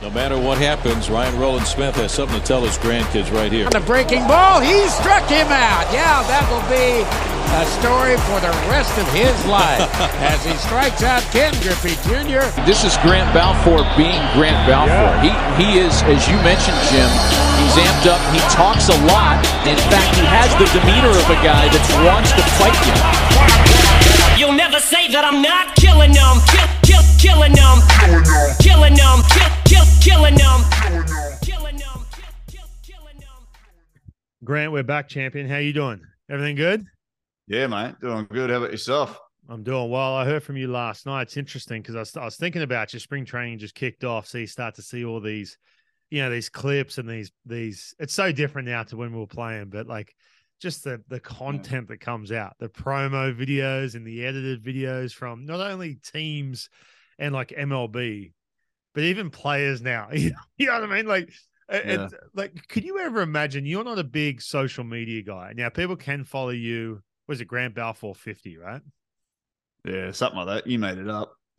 No matter what happens, Ryan Rowland Smith has something to tell his grandkids right here. On the breaking ball, he struck him out. Yeah, that will be a story for the rest of his life as he strikes out Ken Griffey Jr. This is Grant Balfour being Grant Balfour. Yeah. He he is, as you mentioned, Jim. He's amped up. He talks a lot. In fact, he has the demeanor of a guy that wants to fight you. You'll never say that I'm not killing them. Kill, kill, killing them. Killing them. Kill, kill, killing them. Grant, we're back, champion. How you doing? Everything good? Yeah, mate. Doing good. How about yourself? I'm doing well. I heard from you last night. It's interesting because I was, I was thinking about your spring training just kicked off. So you start to see all these, you know, these clips and these these. It's so different now to when we were playing, but like just the the content yeah. that comes out, the promo videos and the edited videos from not only teams and like MLB, but even players now. you know what I mean? Like, yeah. like, could you ever imagine? You're not a big social media guy now. People can follow you. Was it Grant Balfour fifty? Right? Yeah, something like that. You made it up.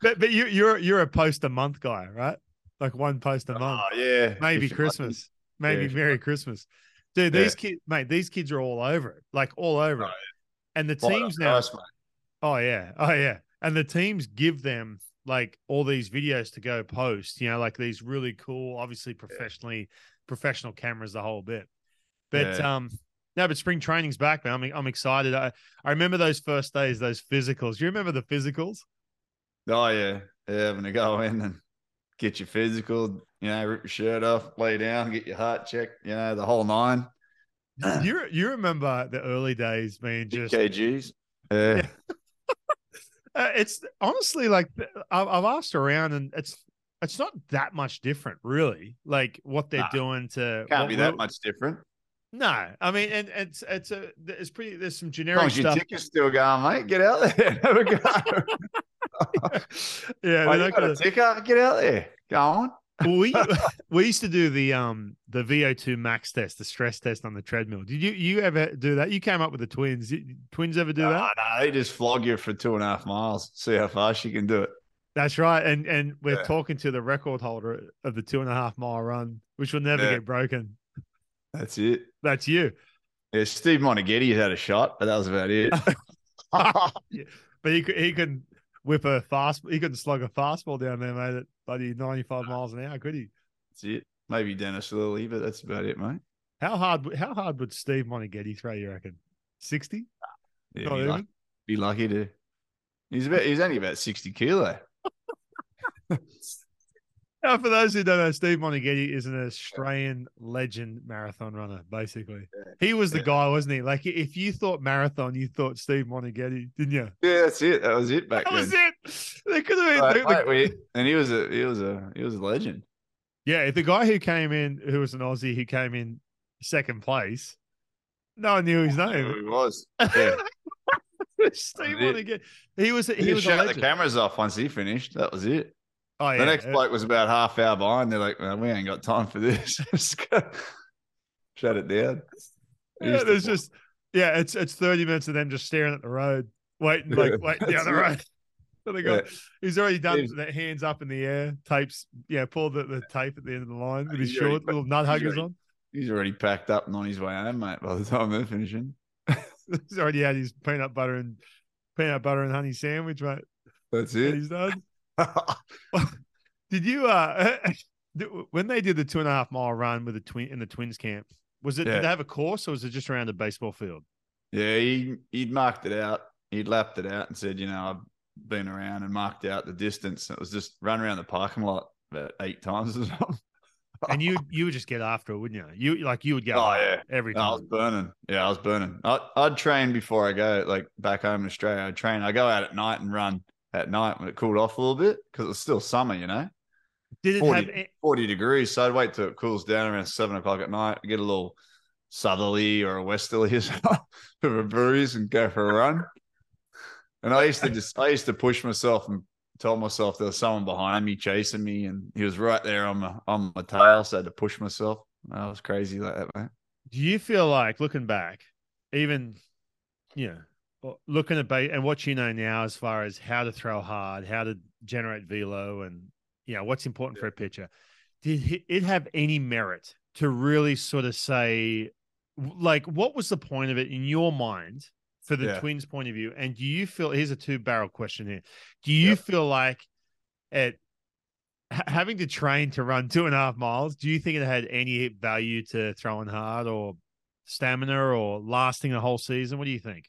but but you you're you're a post a month guy, right? Like one post a oh, month. Oh yeah. Maybe Christmas. Maybe yeah, Merry Christmas. Dude, these yeah. kids, mate, these kids are all over it, like all over oh, it. And the teams now. Nice, oh yeah, oh yeah, and the teams give them like all these videos to go post. You know, like these really cool, obviously professionally professional cameras, the whole bit. But um, no, but spring training's back, man. I'm I'm excited. I I remember those first days, those physicals. Do you remember the physicals? Oh yeah, yeah, having to go in and get your physical, you know, rip your shirt off, lay down, get your heart checked, you know, the whole nine. You you remember the early days, man? Just kgs. Yeah. uh, it's honestly like I've, I've asked around, and it's it's not that much different, really. Like what they're nah, doing to can't be that much different. No, I mean, and it's it's a it's pretty. There's some generic as stuff. Your ticket's still going, mate. Get out there, have a go. yeah, oh, you got gonna... a ticker. Get out there. Go on. we we used to do the um the VO2 max test, the stress test on the treadmill. Did you you ever do that? You came up with the twins. Twins ever do that? No, they just flog you for two and a half miles. See how fast you can do it. That's right. And and we're yeah. talking to the record holder of the two and a half mile run, which will never yeah. get broken. That's it. That's you. Yeah, Steve Moneghetti had a shot, but that was about it. But he could he could whip a fast he couldn't slug a fastball down there, mate, at bloody ninety five miles an hour, could he? That's it. Maybe Dennis Lillee, but that's about it, mate. How hard how hard would Steve Moneghetti throw, you reckon? Sixty? Yeah, be, lucky, be lucky to he's about he's only about sixty kilo. Now, for those who don't know, Steve Moneghetti is an Australian legend marathon runner. Basically, yeah. he was the yeah. guy, wasn't he? Like, if you thought marathon, you thought Steve Moneghetti, didn't you? Yeah, that's it. That was it back that then. was it. They could have been. And he was a he was a he was a legend. Yeah, the guy who came in, who was an Aussie, who came in second place, no one knew his name. He was. Yeah. Steve Moneghetti. He was. He, he was. Shut the cameras off once he finished. That was it. Oh, yeah. The next bloke was about half hour behind. They're like, we ain't got time for this. Shut it down. Yeah, there's just yeah, it's it's 30 minutes of them just staring at the road, waiting, like waiting down the road. So they go, yeah. he's already done the hands up in the air, tapes, yeah, pull the, the tape at the end of the line with his short little nut huggers on. He's already packed up and on his way home, mate, by the time they're finishing. he's already had his peanut butter and peanut butter and honey sandwich, mate. That's it. He's done. did you uh when they did the two and a half mile run with the twin in the twins camp? Was it yeah. did they have a course or was it just around a baseball field? Yeah, he he'd marked it out. He'd lapped it out and said, you know, I've been around and marked out the distance. It was just run around the parking lot about eight times or something. and you you would just get after it, wouldn't you? You like you would go. Oh yeah, every time. I was burning. Yeah, I was burning. I, I'd train before I go, like back home in Australia. I'd train. I go out at night and run at night when it cooled off a little bit because it's still summer, you know. Did it 40, have 40 degrees? So I'd wait till it cools down around seven o'clock at night, get a little southerly or a westerly or something, of a breeze and go for a run. And I used to just, I used to push myself and tell myself there was someone behind me chasing me, and he was right there on my on my tail, so I had to push myself. That was crazy like that, man. Do you feel like looking back, even yeah, looking at bait and what you know now as far as how to throw hard, how to generate velo, and you know, what's important for a pitcher. Did it have any merit to really sort of say, like, what was the point of it in your mind for the Yeah. Twins' point of view? And do you feel here's a two barrel question here? Do you Yep. feel like it having to train to run two and a half miles? Do you think it had any value to throwing hard or stamina or lasting the whole season? What do you think?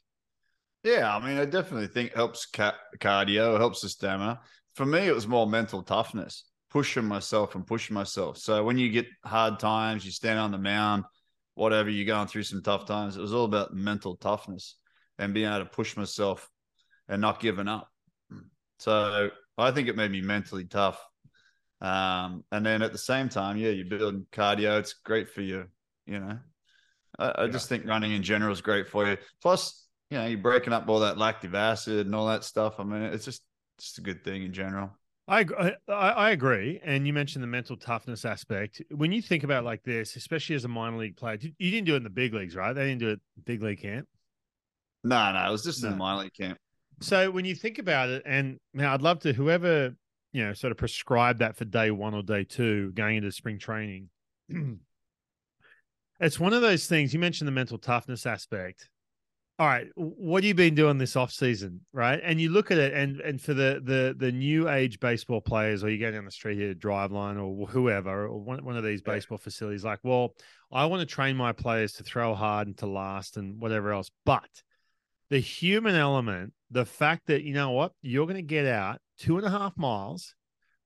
Yeah, I mean, I definitely think it helps ca- cardio, helps the stamina. For me, it was more mental toughness, pushing myself and pushing myself. So when you get hard times, you stand on the mound, whatever, you're going through some tough times. It was all about mental toughness and being able to push myself and not giving up. So I think it made me mentally tough. Um, and then at the same time, yeah, you're building cardio. It's great for you, you know. I, I just think running in general is great for you. Plus, you know, you're breaking up all that lactic acid and all that stuff. I mean, it's just just a good thing in general. I, I I agree, and you mentioned the mental toughness aspect. When you think about it like this, especially as a minor league player, you you didn't do it in the big leagues, right? They didn't do it big league camp. No, no, it was just No. in minor league camp. So when you think about it, and now I'd love to whoever you know sort of prescribe that for day one or day two going into spring training. it's one of those things. You mentioned the mental toughness aspect. All right, what have you been doing this off season, right? And you look at it, and and for the the the new age baseball players, or you go down the street here, Driveline, or whoever, or one, one of these baseball facilities, like, well, I want to train my players to throw hard and to last and whatever else, but the human element, the fact that you know what, you're going to get out two and a half miles,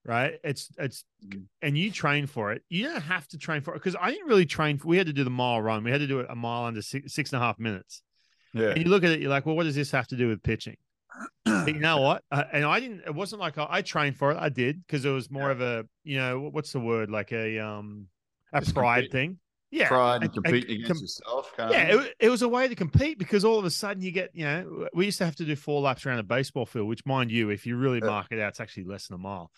right? It's it's mm. and you train for it. You don't have to train for it because I didn't really train. For, we had to do the mile run. We had to do it a mile under six, six and a half minutes. Yeah, And you look at it, you're like, well, what does this have to do with pitching? But you know what? Uh, and I didn't. It wasn't like I, I trained for it. I did because it was more of a, you know, what's the word? Like a um a Just pride compete. thing. Yeah, pride and competing against com- yourself. Kind yeah, it, it was a way to compete because all of a sudden you get, you know, we used to have to do four laps around a baseball field, which, mind you, if you really Yeah. mark it out, it's actually less than a mile.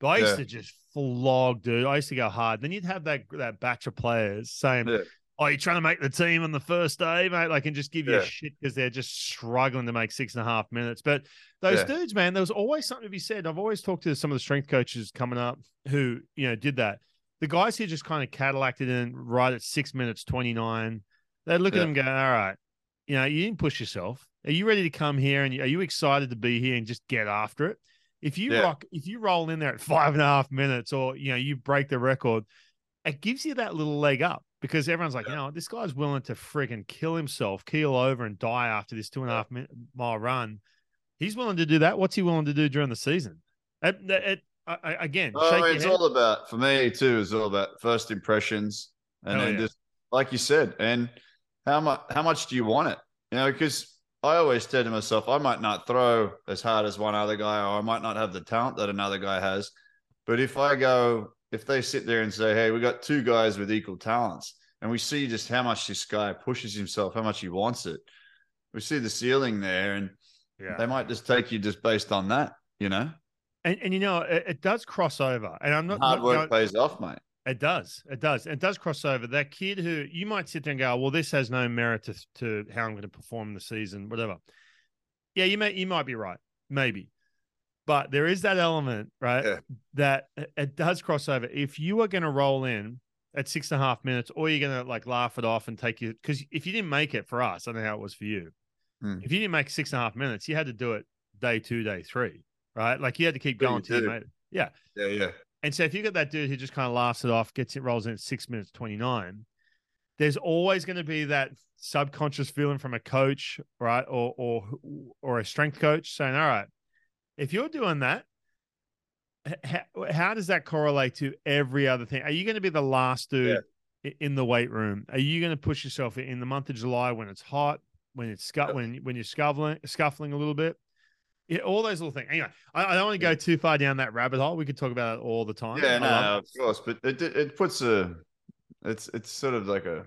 But I used Yeah. to just flog, dude. I used to go hard. Then you'd have that that batch of players saying, Yeah. "Oh, you're trying to make the team on the first day, mate," like, and just give you a Yeah. shit because they're just struggling to make six and a half minutes. But those Yeah. dudes, man, there was always something to be said. I've always talked to some of the strength coaches coming up who, you know, did that. The guys here just kind of Cadillaced in right at six minutes twenty nine, they'd look at them and go, "All right, you know, you didn't push yourself. Are you ready to come here and are you excited to be here and just get after it? If you Yeah. rock, if you roll in there at five and a half minutes, or you know, you break the record, it gives you that little leg up because everyone's like, you know, this guy's willing to friggin' kill himself, keel over, and die after this two and a half mile run. He's willing to do that. What's he willing to do during the season? It, it, I- I- again, Oh, it's all about for me too. It's all about first impressions, and Hell then yeah. just like you said, and how much how much do you want it? You know, because I always said to myself, I might not throw as hard as one other guy, or I might not have the talent that another guy has. But if I go, if they sit there and say, "Hey, we got two guys with equal talents," and we see just how much this guy pushes himself, how much he wants it, we see the ceiling there, and yeah. they might just take you just based on that. You know, and, and you know, it, it does cross over. And I'm not, hard not work going- pays off, mate. It does. It does. It does cross over. That kid who you might sit there and go, well, this has no merit to, to how I'm going to perform the season, whatever. Yeah, you may you might be right, maybe, but there is that element, right? Yeah. That it- does cross over. If you are going to roll in at six and a half minutes, or you're going to like laugh it off and take you because if you didn't make it for us, I don't know how it was for you. Hmm. If you didn't make six and a half minutes, you had to do it day two, day three, right? Like you had to keep going till you made it. Yeah. Yeah, yeah. And so if you got that dude who just kind of laughs it off, gets it, rolls in at six minutes 29, there's always going to be that subconscious feeling from a coach, right? Or, or, or a strength coach saying, all right, if you're doing that, how, how does that correlate to every other thing? Are you going to be the last dude i- in the weight room? Are you going to push yourself in the month of July when it's hot, when it's scu- when, when you're scuffling, scuffling a little bit? Yeah, all those little things. Anyway, I, I don't want to go too far down that rabbit hole. We could talk about it all the time. Yeah, no, of course, but it it it puts a, it's it's sort of like a,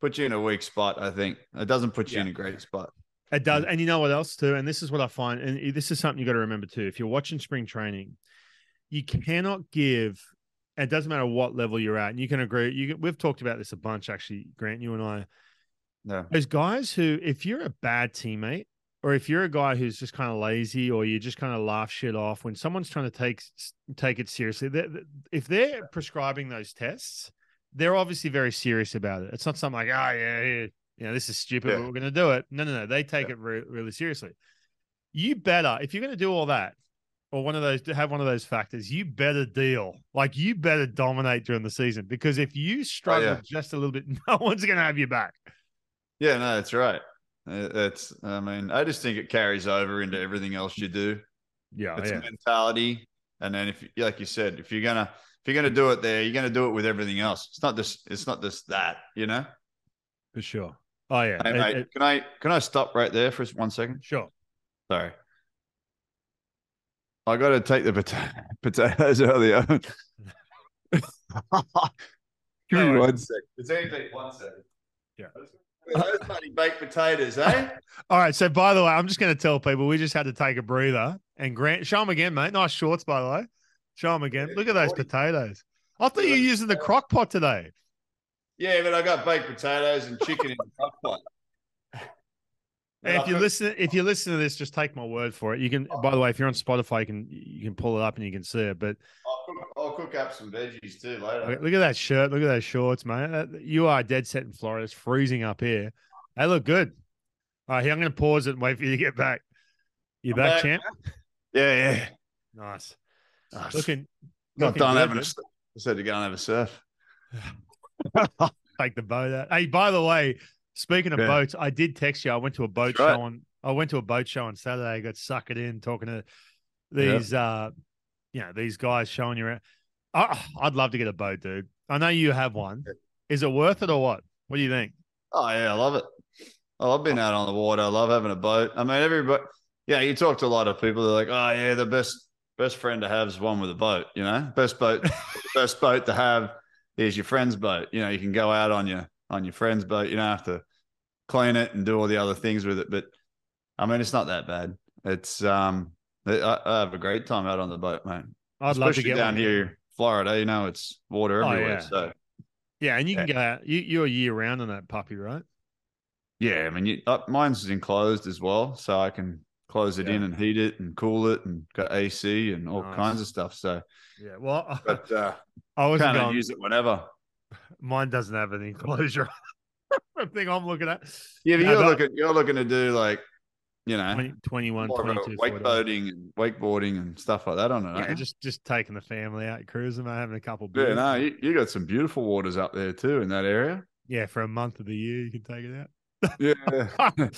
puts you in a weak spot. I think it doesn't put you Yeah. in a great spot. It does. And you know what else too? And this is what I find, and this is something you got to remember too. If you're watching spring training, you cannot give. It doesn't matter what level you're at, and you can agree. You we've talked about this a bunch, actually, Grant. You and I. No, There's guys who, if you're a bad teammate, or if you're a guy who's just kind of lazy, or you just kind of laugh shit off when someone's trying to take take it seriously, they if they're prescribing those tests, they're obviously very serious about it. It's not something like, oh yeah, yeah you know, this is stupid, Yeah. but we're going to do it. No, no, no. They take it re- really seriously. You better, if you're going to do all that, or one of those, have one of those factors, you better deal. Like you better dominate during the season because if you struggle yeah. just a little bit, no one's going to have you back. Yeah, no, that's right. Uh, That's, I mean, I just think it carries over into everything else you do. Yeah, it's yeah, a mentality, and then if, like you said, if you're gonna if you're gonna do it there, you're gonna do it with everything else. It's not just it's not just that, you know. for sure. Oh yeah, Hey, It- mate, it- can I can I stop right there for one second? sure. Sorry. I got to take the pota- potatoes earlier. Give me No, one sec. Is anything one second? Yeah. Those bloody baked potatoes, eh? All right. So, by the way, I'm just going to tell people we just had to take a breather and Grant, show them again, mate. Nice shorts, by the way. Show them again. Yeah, Look at those forty. potatoes. I thought you were using the crock pot today. Yeah, but I got baked potatoes and chicken in the crock pot. And if you listen, if you listen to this, just take my word for it. You can. By the way, if you're on Spotify, you can you can pull it up and you can see it. But I'll cook, I'll cook up some veggies too later. look at that shirt. Look at those shorts, mate. You are dead set in Florida. It's freezing up here. They look good. All right, here, I'm going to pause it and wait for you to get back. You back, back. champ? Yeah, yeah. Nice. Nice. Looking. Not looking done good, having a. dude. s- I said to go and have a surf. take the boat out. Hey, by the way, speaking of Yeah. boats, I did text you. I went to a boat That's right. show on. I went to a boat show on Saturday. I got suckered in talking to these, uh, you know, these guys showing you around. I, I'd love to get a boat, dude. I know you have one. Is it worth it or what? What do you think? Oh yeah, I love it. Oh, I've been out on the water. I love having a boat. I mean, everybody. Yeah, you talk to a lot of people. They're like, "Oh yeah, the best best friend to have is one with a boat." You know, best boat, best boat to have is your friend's boat. You know, you can go out on your on your friend's boat. You don't have to clean it and do all the other things with it. But I mean, it's not that bad. It's um, I, I have a great time out on the boat, mate. I'd love to get down one. here, Florida. You know, it's water Oh, everywhere. yeah. So Yeah, and you can go out. You, you're year round on that puppy, right? Yeah, I mean, you, uh, mine's enclosed as well, so I can close it in and heat it and cool it, and got AC and all Nice. kinds of stuff. So, Yeah. Well, but uh, I wasn't kind of use it whenever. Mine doesn't have an enclosure. the thing I'm looking at. Yeah, but No, you're but- looking, you're looking to do like, you know, 20, 21, more of a 22 foot. wakeboarding and wakeboarding and stuff like that on it. Yeah, just just taking the family out cruising, having a couple yeah, beers. no, you, you got some beautiful waters up there too in that area. Yeah, for a month of the year, you can take it out. Yeah,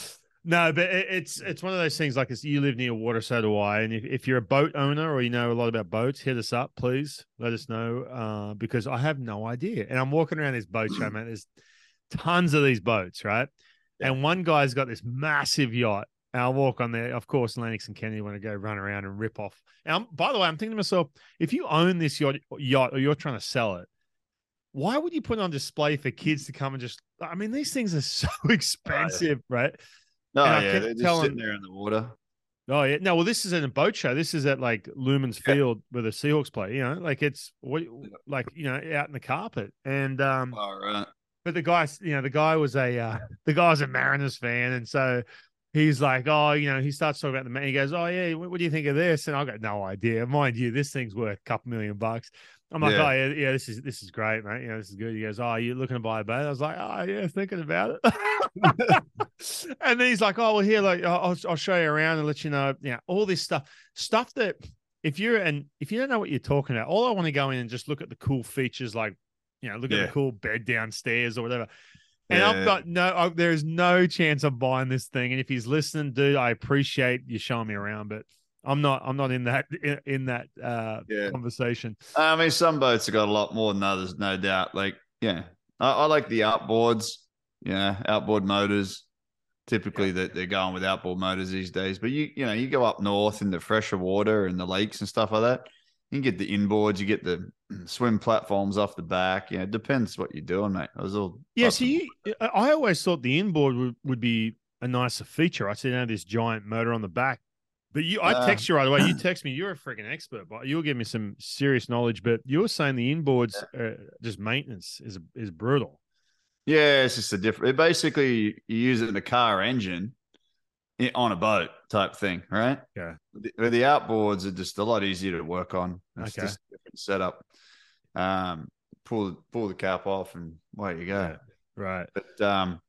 no, but it, it's it's one of those things. Like it's, you live near water, so do I. And if, if you're a boat owner or you know a lot about boats, hit us up, please. Let us know uh, because I have no idea. And I'm walking around this boat show, man. There's tons of these boats, right? And one guy's got this massive yacht. And I'll walk on there. Of course, Lennox and Kennedy want to go run around and rip off. And I'm, by the way, I'm thinking to myself, if you own this yacht, yacht or you're trying to sell it, why would you put it on display for kids to come and just? I mean, these things are so expensive, right? No, And yeah, they're just telling- sitting there in the water. Oh yeah, no. Well, this is at a boat show. This is at like Lumen's Yeah. Field where the Seahawks play. You know, like it's what, like you know, out in the carpet. And um, All right. but the guy, you know, the guy was a uh, the guy was a Mariners fan, and so he's like, oh, you know, he starts talking about the man. He goes, oh yeah, what, what do you think of this? And I got no idea. Mind you, this thing's worth a couple million bucks. I'm like, Yeah. oh yeah, yeah, this is this is great, mate. You know, this is good. He goes, oh, you looking to buy a boat? I was like, oh yeah, thinking about it. and then he's like, oh well, here, like I'll, I'll show you around and let you know, yeah, all this stuff, stuff that if you're and if you don't know what you're talking about, all I want to go in and just look at the cool features, like you know, look at the cool bed downstairs or whatever. And Yeah. I've got no, I, there is no chance of buying this thing. And if he's listening, dude, I appreciate you showing me around, but I'm not, I'm not in that, in, in that uh, Yeah. conversation. I mean, some boats have got a lot more than others, no doubt. Like, yeah, I, I like the outboards, you know, outboard motors. Typically, that they're going with outboard motors these days. But you, you know, you go up north in the fresher water and the lakes and stuff like that. You can get the inboards, you get the swim platforms off the back. Yeah, it depends what you're doing, mate. I was all Yeah. So you, I I always thought the inboard would, would be a nicer feature. I see now this giant motor on the back. But you, I text you right away. You text me. You're a freaking expert, but you'll give me some serious knowledge. But you were saying the inboards, uh, just maintenance is is brutal. Yeah, it's just a different. It basically, you use it in a car engine on a boat type thing, right? Yeah. The, the outboards are just a lot easier to work on. It's Okay. just a different setup. Um, pull pull the cap off and away you go. Right. But um,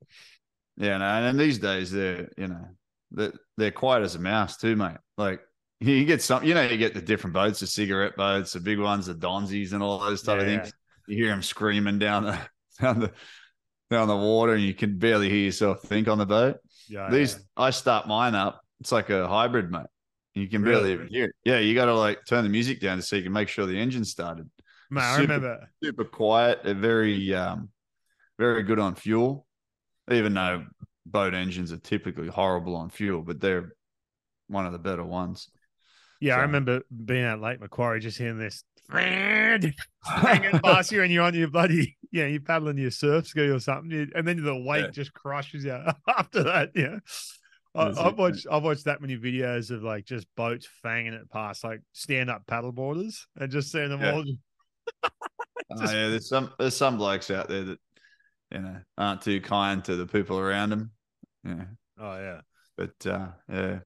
yeah, no, and then these days they're you know they're, they're quiet as a mouse too, mate. Like you get some, you know, you get the different boats, the cigarette boats, the big ones, the Donzis, and all those type of Yeah, things. You hear them screaming down the down the down the water, and you can barely hear yourself think on the boat. Yeah. These yeah. I start mine up. It's like a hybrid, mate. You can Really? barely even hear it. Yeah, you got to like turn the music down to so you can make sure the engine started. Mate, I super- remember. Super quiet. They're very, um, very good on fuel. Even though boat engines are typically horrible on fuel, but they're one of the better ones. Yeah, I remember being at Lake Macquarie, just hearing this hanging past you, and you're on your bloody, yeah, you're paddling your surf ski or something, and then the wake Yeah. just crushes you after that. Yeah, I, I've watched I've watched that many videos of like just boats fanging it past like stand up paddleboarders and just seeing them Yeah. all. Oh, Just- yeah, there's some there's some blokes out there that you know aren't too kind to the people around them. Yeah, Oh yeah. but uh, yeah,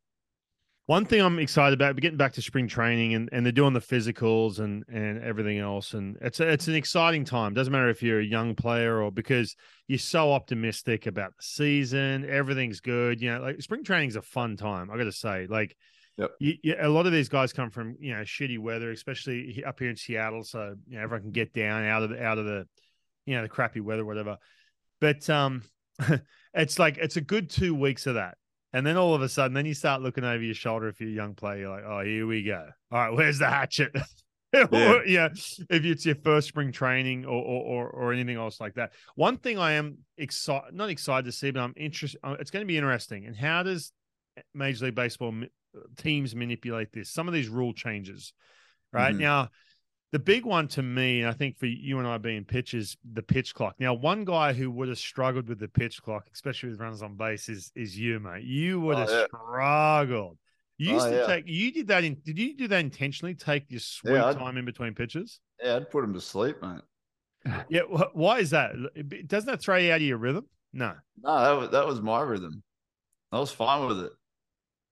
One thing I'm excited about, we're getting back to spring training and, and they're doing the physicals and, and everything else. And it's a, it's an exciting time. Doesn't matter if you're a young player or because you're so optimistic about the season, everything's good. You know, like spring training's a fun time. I got to say, like, Yep. you, you, a lot of these guys come from you know shitty weather, especially up here in Seattle, so you know everyone can get down out of the out of the you know the crappy weather, whatever. But um, it's like it's a good two weeks of that. And then all of a sudden, then you start looking over your shoulder if you're a young player. You're like, oh, here we go. All right, where's the hatchet? Or, yeah, if it's your first spring training or, or or or anything else like that. One thing I am excited, not excited to see, but I'm interested. It's going to be interesting. And how does Major League Baseball teams manipulate this? Some of these rule changes, right Mhm. now. The big one to me, and I think for you and I being pitchers, the pitch clock. Now, one guy who would have struggled with the pitch clock, especially with runners on base, is is you, mate. You would Oh, have yeah. struggled. You used Oh, to yeah. take. You did that. In, did you do that intentionally? Take your sweet Yeah, time in between pitches. yeah, I'd put them to sleep, mate. Yeah. wh- Why is that? Doesn't that throw you out of your rhythm? No. No, that was that was my rhythm. I was fine with it.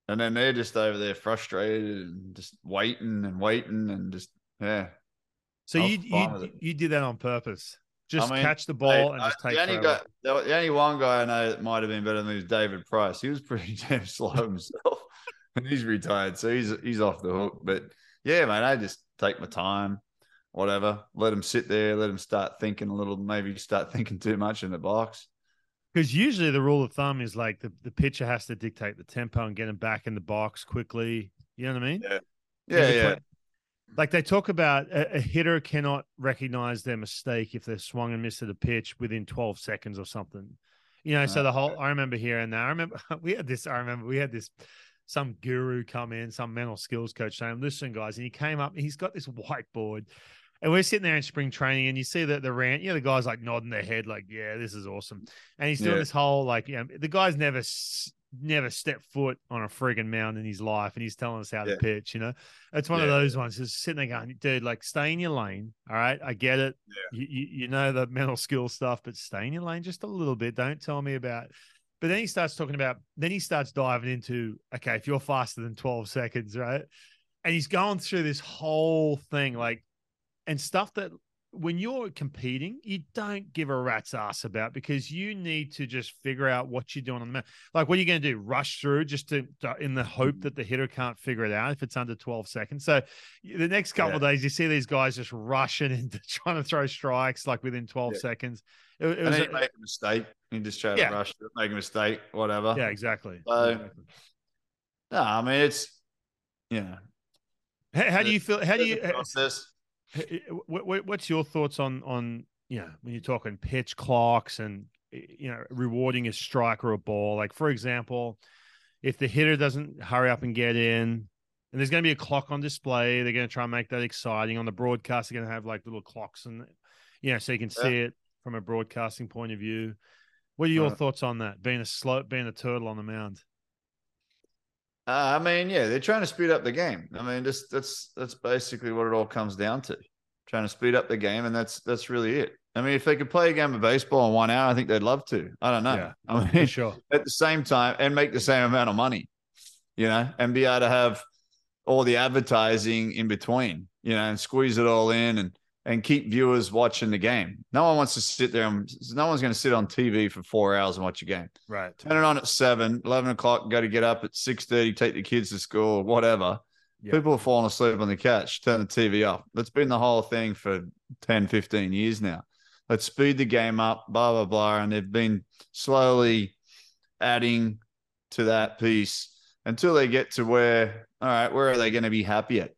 And then they're just over there frustrated and just waiting and waiting and just yeah. So you you you did that on purpose. Just mean, catch the ball and just I- take the only guy, the, only one guy I know that might have been better than me was David Price. He was pretty damn slow himself, and he's retired, so he's he's off the hook. But yeah, man, I just take my time, whatever. Let him sit there. Let him start thinking a little. Maybe start thinking too much in the box. Because usually the rule of thumb is like the, the pitcher has to dictate the tempo and get him back in the box quickly. You know what I mean? Yeah. Yeah, yeah, Like they talk about a, a hitter cannot recognize their mistake if they're swung and missed at a pitch within 12 seconds or something. You know, so Uh, the whole I remember hearing that. I remember we had this, I remember we had this some guru come in, some mental skills coach saying, Listen, guys, and he came up, he's got this whiteboard. And we're sitting there in spring training, and you see that the rant, you know, the guys like nodding their head, like, "Yeah, this is awesome." And he's doing Yeah. this whole like, you know, the guy's never never stepped foot on a friggin' mound in his life, and he's telling us how Yeah. to pitch. You know, it's one of those ones. Just sitting there going, "Dude, like, stay in your lane. All right, I get it. You, you you know the mental skill stuff, but stay in your lane just a little bit. Don't tell me about." But then he starts talking about. Then he starts diving into, okay, if you're faster than twelve seconds, right? And he's going through this whole thing, like, and stuff that when you're competing, you don't give a rat's ass about because you need to just figure out what you're doing on the mound. Like, what are you going to do? Rush through just to, to- in the hope mm-hmm. that the hitter can't figure it out if it's under 12 seconds. So the next couple of days, you see these guys just rushing into trying to throw strikes like within 12 Yeah. seconds. It, it and was then a- you make a mistake. You just try to rush, make a mistake, whatever. yeah, exactly. So- Exactly. No, I mean it's you know. How, how do you feel? How do you? process? What, what, what's your thoughts on on you know when you're talking pitch clocks and you know rewarding a strike or a ball? Like for example, if the hitter doesn't hurry up and get in, and there's going to be a clock on display, they're going to try and make that exciting. On the broadcast, they're going to have like little clocks and you know so you can Yeah. see it from a broadcasting point of view. What are your thoughts on that? Being a slow, being a turtle on the mound. Uh, I mean, yeah, they're trying to speed up the game. I mean, just that's that's basically what it all comes down to. Trying to speed up the game, and that's that's really it. I mean, if they could play a game of baseball in one hour, I think they'd love to. I don't know. Yeah, I mean, sure. at the same time, and make the same amount of money, you know, and be able to have all the advertising in between, you know, and squeeze it all in and and keep viewers watching the game. No one wants to sit there and no one's going to sit on TV for four hours and watch a game. Right. Turn it on at seven, 11 o'clock, go to get up at 6.30, take the kids to school, whatever. Yeah. People are falling asleep on the couch, turn the TV off. That's been the whole thing for 10, 15 years now. Let's speed the game up, blah, blah, blah. And they've been slowly adding to that piece until they get to where, all right, where are they going to be happy at?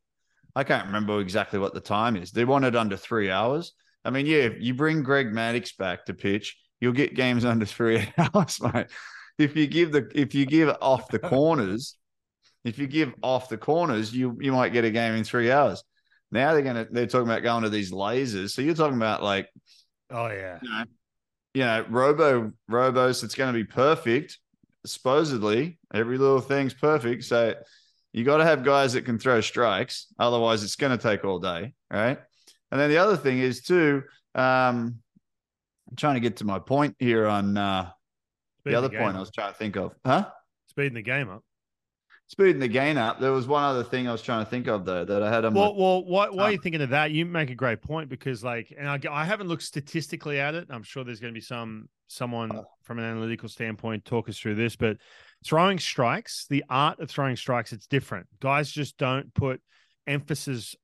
I can't remember exactly what the time is. They want it under three hours. I mean, yeah, you bring Greg Maddux back to pitch, you'll get games under three hours, mate. If you give the if you give off the corners, if you give off the corners, you you might get a game in three hours. Now they're gonna they're talking about going to these lasers. So you're talking about like Oh yeah. you know, you know, robo robos. It's going to be perfect. Supposedly, every little thing's perfect. So you got to have guys that can throw strikes. Otherwise, it's going to take all day, right? And then the other thing is too. Um, I'm trying to get to my point here on uh, the other game point I was trying to think of, huh? Speeding the game up. Speeding the game up. There was one other thing I was trying to think of though that I had on Well, my. well, why, why are you Um, thinking of that? You make a great point because, like, and I, I haven't looked statistically at it. I'm sure there's going to be some someone Uh. from an analytical standpoint talk us through this, but throwing strikes, the art of throwing strikes, it's different. Guys just don't put emphasis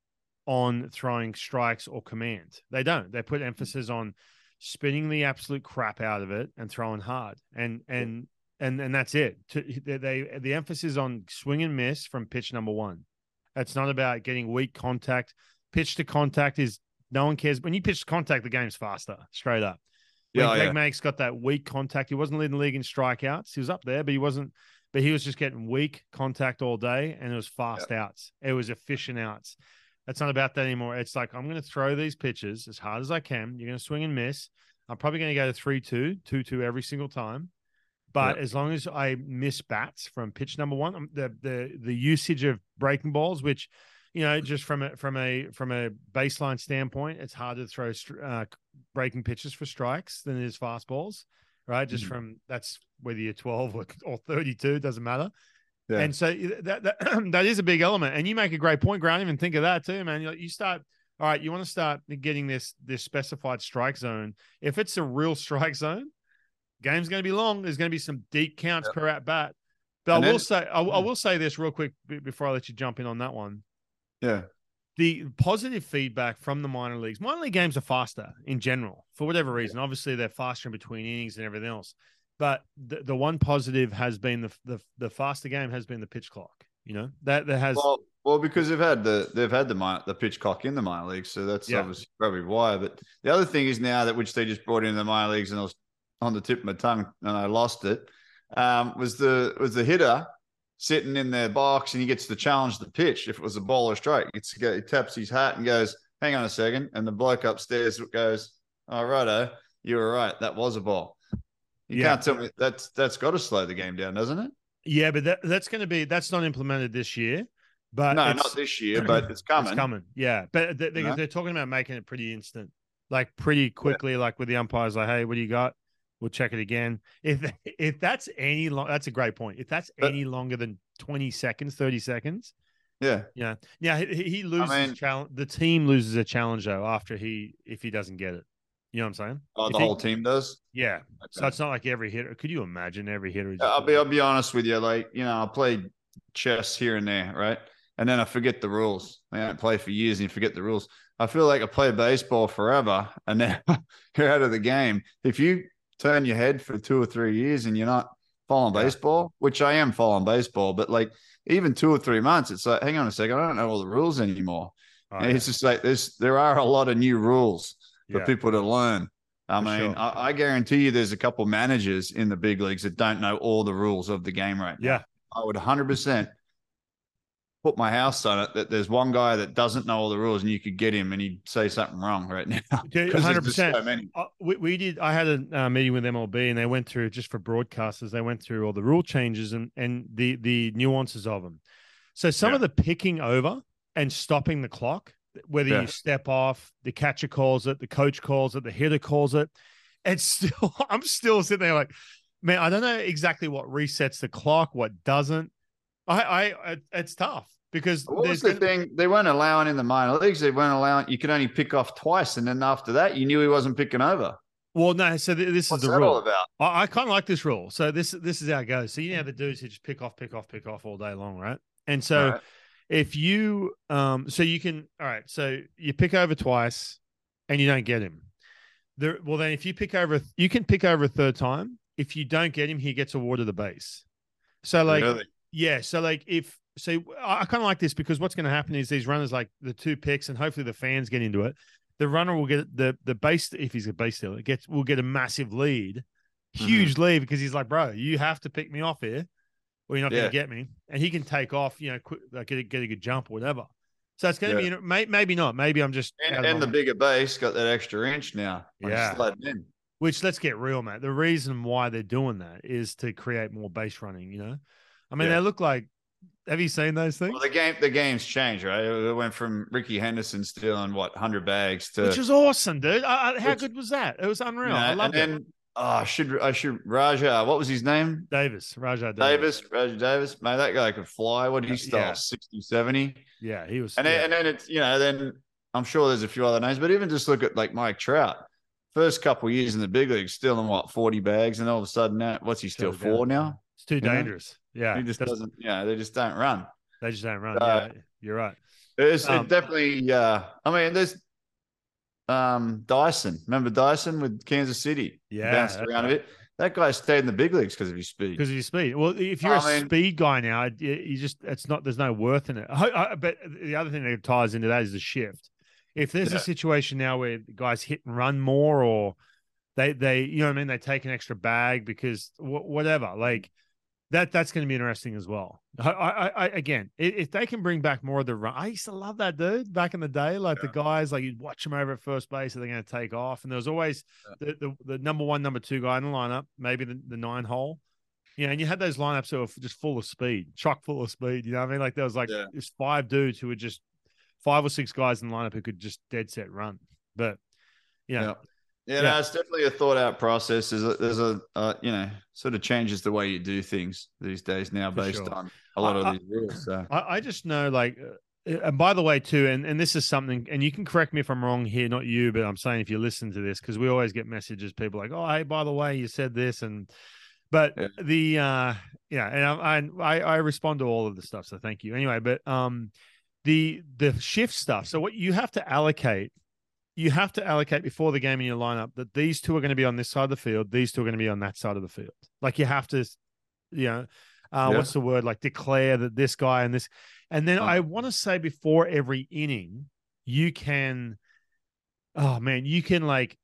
on throwing strikes or command. They don't. They put mm. emphasis on spinning the absolute crap out of it and throwing hard, and and and and that's it. They, they the emphasis on swing and miss from pitch number one. It's not about getting weak contact. Pitch to contact is no one cares. When you pitch to contact, the game's faster, straight up. Yeah, Greg yeah. Maddux got that weak contact, he wasn't leading the league in strikeouts. He was up there, but he wasn't. But he was just getting weak contact all day, and it was fast outs. It was efficient outs. It's not about that anymore. It's like I'm going to throw these pitches as hard as I can. You're going to swing and miss. I'm probably going to go to 3 2, 2 2 every single time. But as long as I miss bats from pitch number one, um, the the the usage of breaking balls, which you know, just from a from a from a baseline standpoint, it's harder to throw uh, breaking pitches for strikes than it is fastballs, right? Just Mhm. from that's whether you're 12 or, or 32, doesn't matter. Yeah. And so that, that that is a big element. And you make a great point, Grant. Even think of that too, man. You, you start all right. You want to start getting this this specified strike zone. If it's a real strike zone, game's going to be long. There's going to be some deep counts per at bat. But And I will then- say, I, I will say this real quick before I let you jump in on that one. yeah. The positive feedback from the minor leagues. Minor league games are faster in general for whatever reason. Obviously, they're faster in between innings and everything else. But the, the one positive has been the, the the faster game has been the pitch clock. You know that that has Well, well, because they've had the they've had the minor, the pitch clock in the minor leagues, so that's Yeah. obviously probably why. But the other thing is now that which they just brought in the minor leagues, and I was on the tip of my tongue and I lost it. Um, was the was the hitter sitting in their box and he gets to challenge the pitch if it was a ball or strike. It's he taps his hat and goes, "Hang on a second. and the bloke upstairs goes, "All righto, you were right. That was a ball." You Yeah. can't tell me that's that's got to slow the game down, doesn't it? yeah, but that, that's going to be that's not implemented this year. But no, not this year, but it's coming. It's coming. Yeah. But they, they, You they're talking about making it pretty instant, like pretty quickly, like with the umpires, like, hey, what do you got? We'll check it again. If if that's any long, that's a great point. If that's But- any longer than 20 seconds, 30 seconds, Yeah. yeah. Yeah. He, he loses mean- challenge. The team loses a challenge though after he, if he doesn't get it. You know what I'm saying? Oh, If the he- whole team does. Yeah. So it's not like every hitter. Could you imagine every hitter? I'll be I'll be honest with you. Like you know, I played chess here and there, right? And then I forget the rules. I don't play for years and you forget the rules. I feel like I play baseball forever, and then you're out of the game. If you turn your head for two or three years and you're not following Yeah. baseball, which I am following baseball, but like even two or three months, it's like, hang on a second, I don't know all the rules anymore. Oh, yeah. It's just like there's there are a lot of new rules for Yeah. people to learn. I For mean, sure. I, I guarantee you there's a couple managers in the big leagues that don't know all the rules of the game right now. Yeah. I would 100% put my house on it that there's one guy that doesn't know all the rules and you could get him and he'd say something wrong right now. There's 100%. So many. Uh, we, we did. I had a uh, meeting with MLB, and they went through just for broadcasters. They went through all the rule changes and and the the nuances of them. So some Yeah. of the picking over and stopping the clock whether Yeah. you step off, the catcher calls it, the coach calls it, the hitter calls it. It's still, I'm still sitting there like, man, I don't know exactly what resets the clock, what doesn't. I, I, it's tough because What was the thing? They weren't allowing in the minor leagues. They weren't allowing. You could only pick off twice, and then after that, you knew he wasn't picking over. well, no. So th- this What's is the that all rule. about? I, I kind of like this rule. So this, this is how it goes. So you know the dudes who just pick off, pick off, pick off all day long, right? And so Right. if you um so you can all right so you pick over twice and you don't get him there well then if you pick over you can pick over a third time if you don't get him he gets awarded the base so like Really? Yeah so like if so i, kind of like this because what's going to happen is these runners like the two picks and hopefully the fans get into it the runner will get the the base if he's a base stealer gets will get a massive lead Mm-hmm. huge lead because he's like bro you have to pick me off here or you're not Yeah. going to get me. And he can take off, you know, quick, like get a, get a good jump or whatever. So it's going to Yeah. be, may, maybe not. Maybe I'm just, And, and the bigger base got that extra inch now. Yeah. in. which let's get real, mate. The reason why they're doing that is to create more base running, you know? I mean, Yeah. they look like, have you seen those things? Well, the game, the game's changed, right? It went from Rickey Henderson stealing what hundred bags to which was awesome, dude. I, I, how Which- good was that? It was unreal. you know, I and loved it. then oh, I should I should Rajai. What was his name? Davis, Rajai Davis. Davis, Rajai Davis. Man, that guy could fly. What did he stole? Yeah. 60, 70? Yeah, he was. And yeah. then, and then it's you know then I'm sure there's a few other names, but even just look at like Mike Trout. First couple of years in the big league, stealing what forty bags, and all of a sudden now, what's he still four now? it's too you know? Yeah. He just doesn't. Yeah, they just don't run. They just don't run. Uh, yeah, you're right. It's Um, it definitely. Uh, I mean, there's um Dyson. Remember Dyson with Kansas City? Yeah, bounced around a bit. That guy stayed in the big leagues because of his speed. because of his speed. Well, if you're a I mean- speed guy now, you, just it's not there's no worth in it. I, I, but the other thing that ties into that is the shift. If there's Yeah. a situation now where guys hit and run more, or they they you know what I mean, they take an extra bag because wh- whatever, like that that's going to be interesting as well. I, I, I again, if, if they can bring back more of the run, I used to love that dude back in the day. Like the guys, like you'd watch them over at first base, and they're going to take off, and there was always the, the the number one, number two guy in the lineup, maybe the, the nine hole. Yeah, and you had those lineups that were just full of speed, chock full of speed. You know what I mean? Like there was like Yeah. there's five dudes who were just five or six guys in the lineup who could just dead set run. But you know, Yeah. Yeah, no, it's definitely a thought out process. There's a, there's a uh, you know, sort of changes the way you do things these days now For based sure. on a lot of these rules. So I, I just know like uh, and by the way too and, and this is something and you can correct me if i'm wrong here not you but i'm saying if you listen to this because we always get messages people like oh hey by the way you said this and but Yeah. the uh yeah and I, I i respond to all of the stuff so thank you anyway but um the the shift stuff so what you have to allocate you have to allocate before the game in your lineup that these two are going to be on this side of the field these two are going to be on that side of the field like you have to you know uh, Yeah. what's the word like declare that this guy and this and then Oh. I want to say before every inning, you can, oh man, you can like,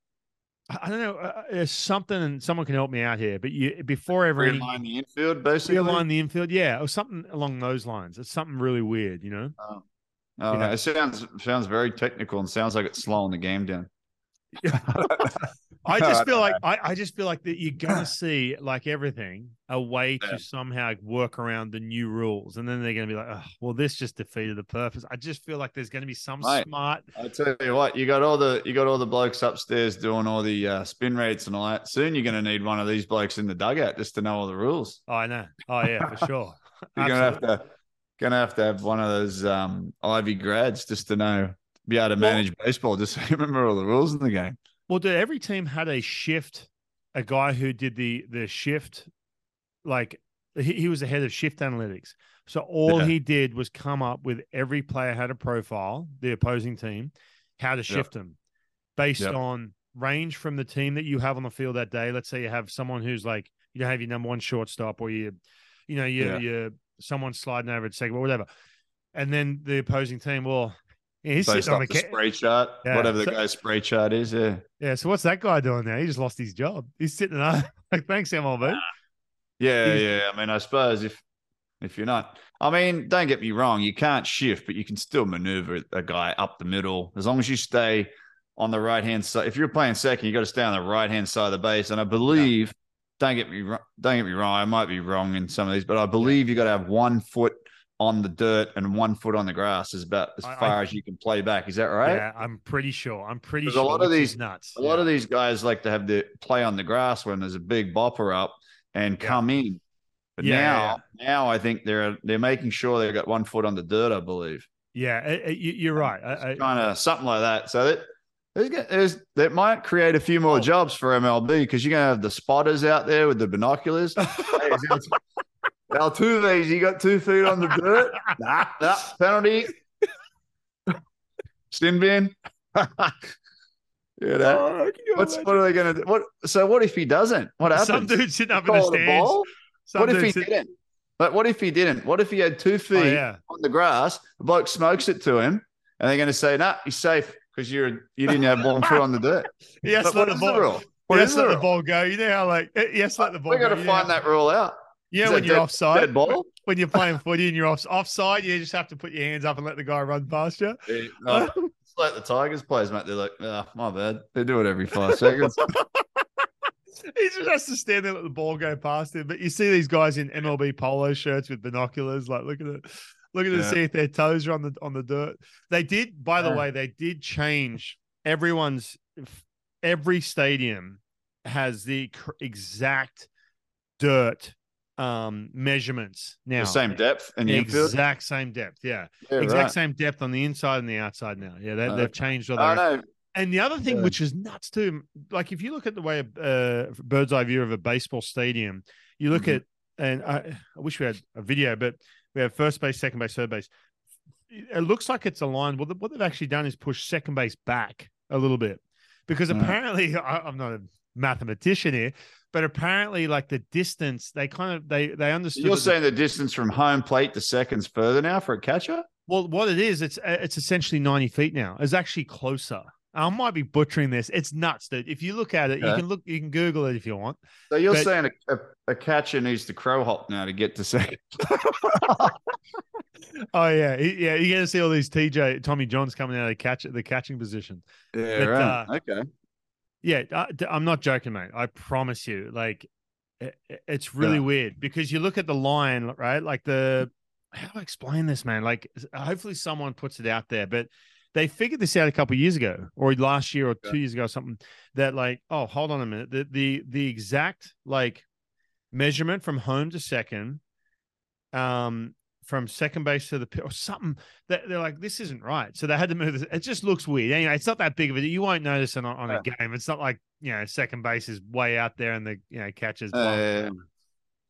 I don't know, uh, there's something, and someone can help me out here. But you before every inning, realign the infield basically. realign the infield, yeah, or something along those lines. It's something really weird, you know. Oh, oh Yeah. no, it sounds sounds very technical and sounds like it's slowing the game down. I just feel like I, I just feel like that you're gonna see like everything a way Yeah. to somehow work around the new rules, and then they're gonna be like, oh, well, this just defeated the purpose. I just feel like there's gonna be some Mate. smart I tell you what, you got all the you got all the blokes upstairs doing all the uh, spin rates and all that. Soon you're going to need one of these blokes in the dugout just to know all the rules. Oh, I know. Oh, yeah, for sure. You're going to have to to have to have one of those um, Ivy grads just to know be able to manage baseball. Just so remember all the rules in the game. Well, dude, every team had a shift, a guy who did the the shift, like he, he was the head of shift analytics. So all Yeah. he did was come up with every player had a profile, the opposing team, how to shift them based Yep. on range from the team that you have on the field that day. Let's say you have someone who's like you don't have your number one shortstop or you, you know, you Yeah. you someone sliding over at second or whatever, and then the opposing team, well, yeah, he's Based sitting on the ca- spray chart, Yeah, whatever the so- guy's spray chart is. Yeah. yeah, so what's that guy doing now? He just lost his job. He's sitting there like, thanks, MLB. Yeah, He's- yeah. I mean, I suppose if if you're not, I mean, don't get me wrong, you can't shift, but you can still maneuver a guy up the middle as long as you stay on the right hand side. If you're playing second, you got to stay on the right hand side of the base. And I believe, don't get me wrong, don't get me wrong, I might be wrong in some of these, but I believe you got to have one foot on the dirt and one foot on the grass is about as I- far I- as you can play back. Is that right? Yeah, I'm pretty sure. I'm pretty sure. a lot of these- nuts. A lot of these guys like to have the play on the grass when there's a big bopper up and Yeah. come in. But Yeah, yeah, now, now I think they're they're making sure they've got one foot on the dirt. I believe. Yeah, uh, you- you're right. Kind of something like that. So that there's, there's that might create a few more Oh. jobs for MLB because you're gonna have the spotters out there with the binoculars. hey, is it- Altuve's, you got two feet on the dirt. nah, nah, penalty. Sin bin. Oh, you know, what's what are they gonna do? What? So what if he doesn't? What happens? some dude sitting up in the the stands. Some What if he sit- didn't? But what if he didn't? What if he had two oh, feet Oh, yeah. on the grass? The bloke smokes it to him, and they're going to say, "Nah, he's safe because you're you didn't have one foot on the dirt." Yes, But let the ball. the rule? What yes, let the the ball go. You know how like eh, yes, let the ball We got to know find that rule out. Yeah, when you're dead- offside, dead ball? when you're playing footy and you're off offside, you just have to put your hands up and let the guy run past you. Uh, it's like the Tigers players, mate. They're like, "Ah, my bad." They do it every five seconds. he just has to stand there let the ball go past him. But you see these guys in MLB polo shirts with binoculars, like look at it, look at it, Yeah. see if their toes are on the on the dirt. They did, by the Yeah. way, they did change everyone's. Every stadium has the cr- exact dirt um measurements now. the same depth in the infield. exact same depth. Yeah, Yeah, exact right. same depth on the inside and the outside now. Yeah, they, Uh, they've changed all I know. and the other thing, Yeah. which is nuts too, like if you look at the way a uh, bird's eye view of a baseball stadium, you look Mhm. at, and I, I wish we had a video, but we have first base, second base, third base. It looks like it's aligned. Well, what they've actually done is push second base back a little bit because Right. apparently, I, I'm not a mathematician here, but apparently, like the distance, they kind of they they understood. You're that the- saying the distance from home plate to seconds further now for a catcher? Well, what it is, it's it's essentially 90 feet now. It's actually closer. I might be butchering this. It's nuts, dude. If you look at it, you can look, you can Google it if you want. So you're But- saying a, a, a catcher needs to crow hop now to get to second? Oh yeah, yeah. You're gonna see all these TJ Tommy Johns coming out of the catch the catching position. Yeah, But, right. uh, okay. Yeah, I, I'm not joking, mate. I promise you. Like, it, it's really Yeah. weird because you look at the line, right? Like the how do I explain this, man? Like, hopefully someone puts it out there, but they figured this out a couple years ago, or last year, or two years ago, or something. That like, oh, hold on a minute. The the the exact like measurement from home to second, um, from second base to the pi- or something that they're like, this isn't right. So they had to move this. It just looks weird. Anyway, it's not that big of a. You won't notice it on, on a game. It's not like you know second base is way out there and the you know catches. Uh,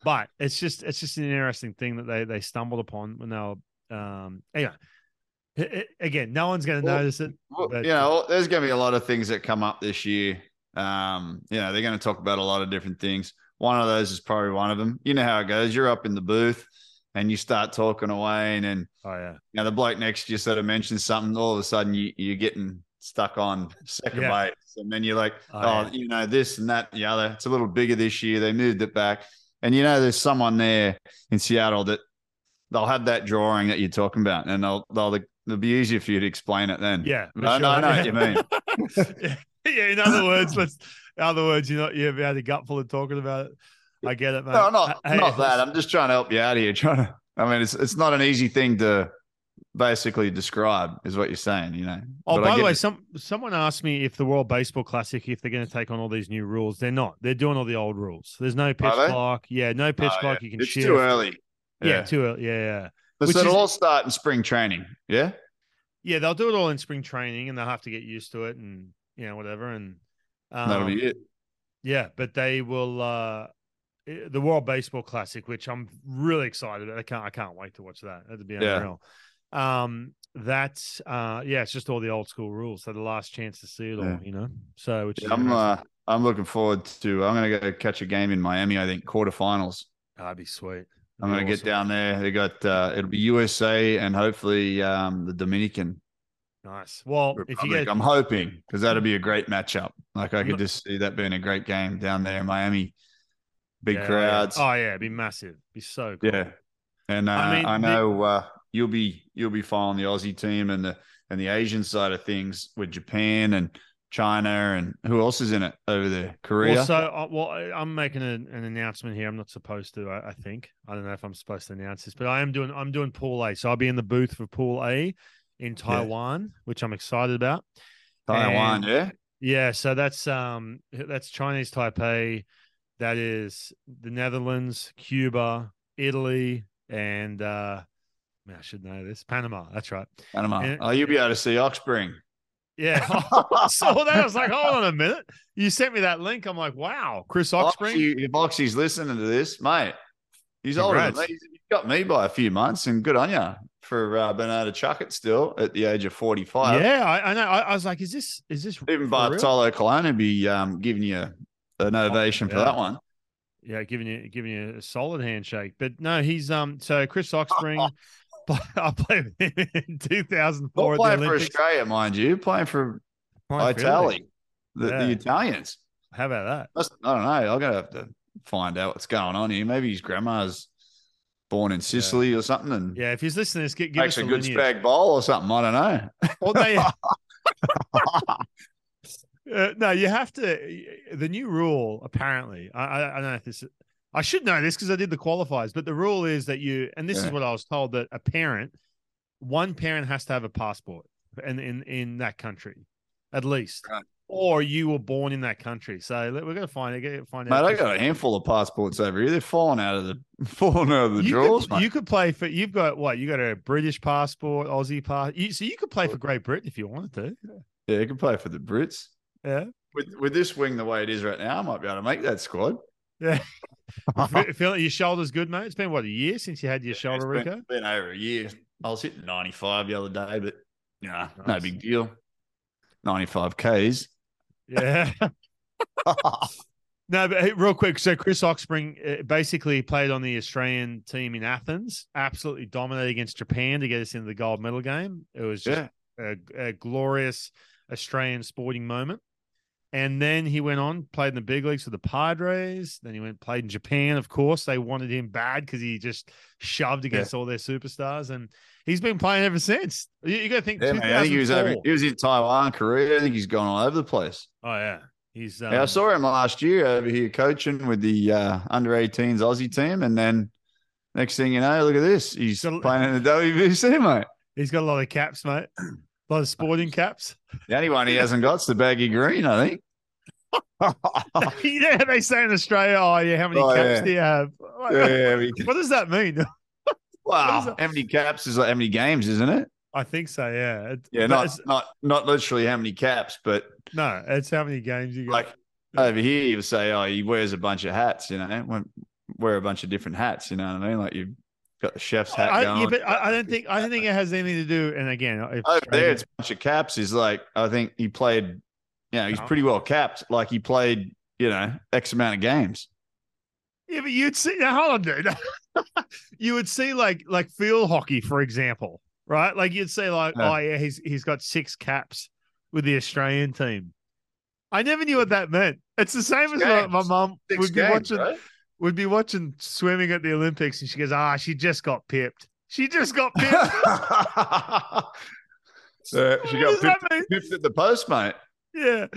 but it's just it's just an interesting thing that they they stumbled upon when they were. Um, anyway, it- it- again, no one's going to Well, notice it. well, but- you know, there's going to be a lot of things that come up this year. Um, you know, they're going to talk about a lot of different things. One of those is probably one of them. You know how it goes. You're up in the booth and you start talking away, and then Oh yeah, you know the bloke next to you sort of mentions something. All of a sudden, you you're getting stuck on second Yeah. base, and then you're like, Oh, oh, yeah. you know this and that, and the other. It's a little bigger this year. They moved it back, and you know there's someone there in Seattle that they'll have that drawing that you're talking about, and they'll they'll it'll be easier for you to explain it then. yeah. No, no, I know what you mean. yeah. yeah, in other words, let's. In other words, you're not you've had a gutful of talking about it. I get it, mate. No, not Hey, not that. I'm just trying to help you out here. Trying to. I mean, it's it's not an easy thing to basically describe, is what you're saying. You know. Oh, But by the way, it. some someone asked me if the World Baseball Classic, if they're going to take on all these new rules. They're not. They're doing all the old rules. There's no pitch clock. Yeah, no pitch Oh, clock. yeah. You can It's shift. too early. Yeah, too early. Yeah, yeah, But so it'll is- all start in spring training. Yeah. yeah. They'll do it all in spring training, and they'll have to get used to it, and you know whatever. And um, That'll be it. Yeah, but they will. uh eh, the World Baseball Classic, which I'm really excited. I can't. I can't wait to watch that. That'd be Yeah. unreal. Um, that's uh, yeah, it's just all the old school rules. So the last chance to see it all, Yeah. you know. So which is I'm uh, I'm looking forward to. I'm going to go catch a game in Miami. I think quarterfinals. that'd be sweet. I'm going to get down there. They got uh, it'll be USA and hopefully um, the Dominican Nice. Well, if you get I'm hoping because that'll be a great matchup. Like I could just see that being a great game down there in Miami. Big Yeah, crowds. Oh yeah, it'd be massive. Be so cool. Yeah, and uh, I I, mean, the- know uh, you'll be you'll be following the Aussie team and the and the Asian side of things with Japan and China, and who else is in it over there? Korea. Well, so uh, well, I- I'm making an, an announcement here. I'm not supposed to. I, I think I don't know if I'm supposed to announce this, but I am doing. I'm doing Pool A. So I'll be in the booth for Pool A in Taiwan, which I'm excited about. Taiwan, and- yeah. Yeah, so that's um that's Chinese Taipei, that is the Netherlands, Cuba, Italy, and uh man, I should know this. Panama, that's right. Panama. and- oh, you'll be able to see Oxspring. Yeah. I saw that. I was like, hold on a minute. You sent me that link. I'm like, wow, Chris Oxspring. Oxy, if Oxy's listening to this, mate, he's older than me. He's got me by a few months, and good on you for uh, being able to chuck it still at the age of 45. Yeah, I, I know. I, I was like, is this is this Even for? Bartolo Colon would be um, giving you an ovation for yeah. that one. Yeah, giving you giving you a solid handshake. But no, he's um so Chris Oxspring I played with him in 2004 Not playing for Australia, mind you, playing for Playing Italy. The, Yeah. the Italians. How about that? I don't know. I'm gonna have to find out what's going on here. Maybe his grandma's born in Sicily or something, and Yeah, if he's listening, to this, give, give makes us a a good lineage. spag bowl or something. I don't know. Well, they, uh, no, you have to. The new rule, apparently, I, I, I don't know if this. I should know this because I did the qualifiers, but the rule is that you, and this is what I was told that a parent, one parent has to have a passport, in in in that country, at least, Right. or you were born in that country. So we're gonna find it. Find Mate, out. I got a handful of passports over here. They're falling out of the falling out of the you drawers, could, mate. you could play for. You've got what? You got a British passport, Aussie pass. You, so you could play for Great Britain if you wanted to. yeah, you could play for the Brits. Yeah. With with this wing the way it is right now, I might be able to make that squad. Yeah. Fe- Feel your shoulders good, mate. It's been what a year since you had your It's shoulder, been, Rico. been over a year. I was hitting 95 the other day, but yeah, no Nice. big deal. 95 Ks. Yeah. no, but hey, real quick. So Chris Oxspring uh, basically played on the Australian team in Athens. Absolutely dominated against Japan to get us into the gold medal game. It was just Yeah. a, a glorious Australian sporting moment. And then he went on, played in the big leagues for the Padres. Then he went played in Japan. Of course, they wanted him bad because he just shoved against all their superstars, and he's been playing ever since. You, you got to think. Yeah, man, I think he was over, he was in Taiwan, Korea. I think he's gone all over the place. Oh yeah, he's. Um, yeah, I saw him last year over here coaching with the uh, under 18s Aussie team. And then next thing you know, look at this. He's playing in the WBC, mate. He's got a lot of caps, mate. Lot of sporting caps. The only one he hasn't got's the baggy green, I think. yeah, they say in Australia, oh yeah, how many Oh, caps yeah. do you have? yeah, we- What does that mean? wow. that? How many caps is like how many games, isn't it? I think so. Yeah. It- Yeah, not it's- not not literally how many caps, but no. It's how many games you got. like over here you say, oh, he wears a bunch of hats, you know, wear a bunch of different hats, you know what I mean? Like you've got the chef's hat I, yeah, but I, I don't think I don't think it has anything to do. And again, if oh, over there Australia- it's a bunch of caps. Is like I think he played, you know, he's Oh. pretty well capped. Like he played, you know, X amount of games. Yeah, but you'd see now hold on, dude. you would see like like field hockey, for example, right? Like you'd say like, Yeah. oh yeah, he's he's got six caps with the Australian team. I never knew what that meant. It's the same as my, my games. mum Six would be watching right? Would be watching swimming at the Olympics, and she goes, ah, she just got pipped. She just got pipped. so she got pipped, pipped at the post, mate. yeah.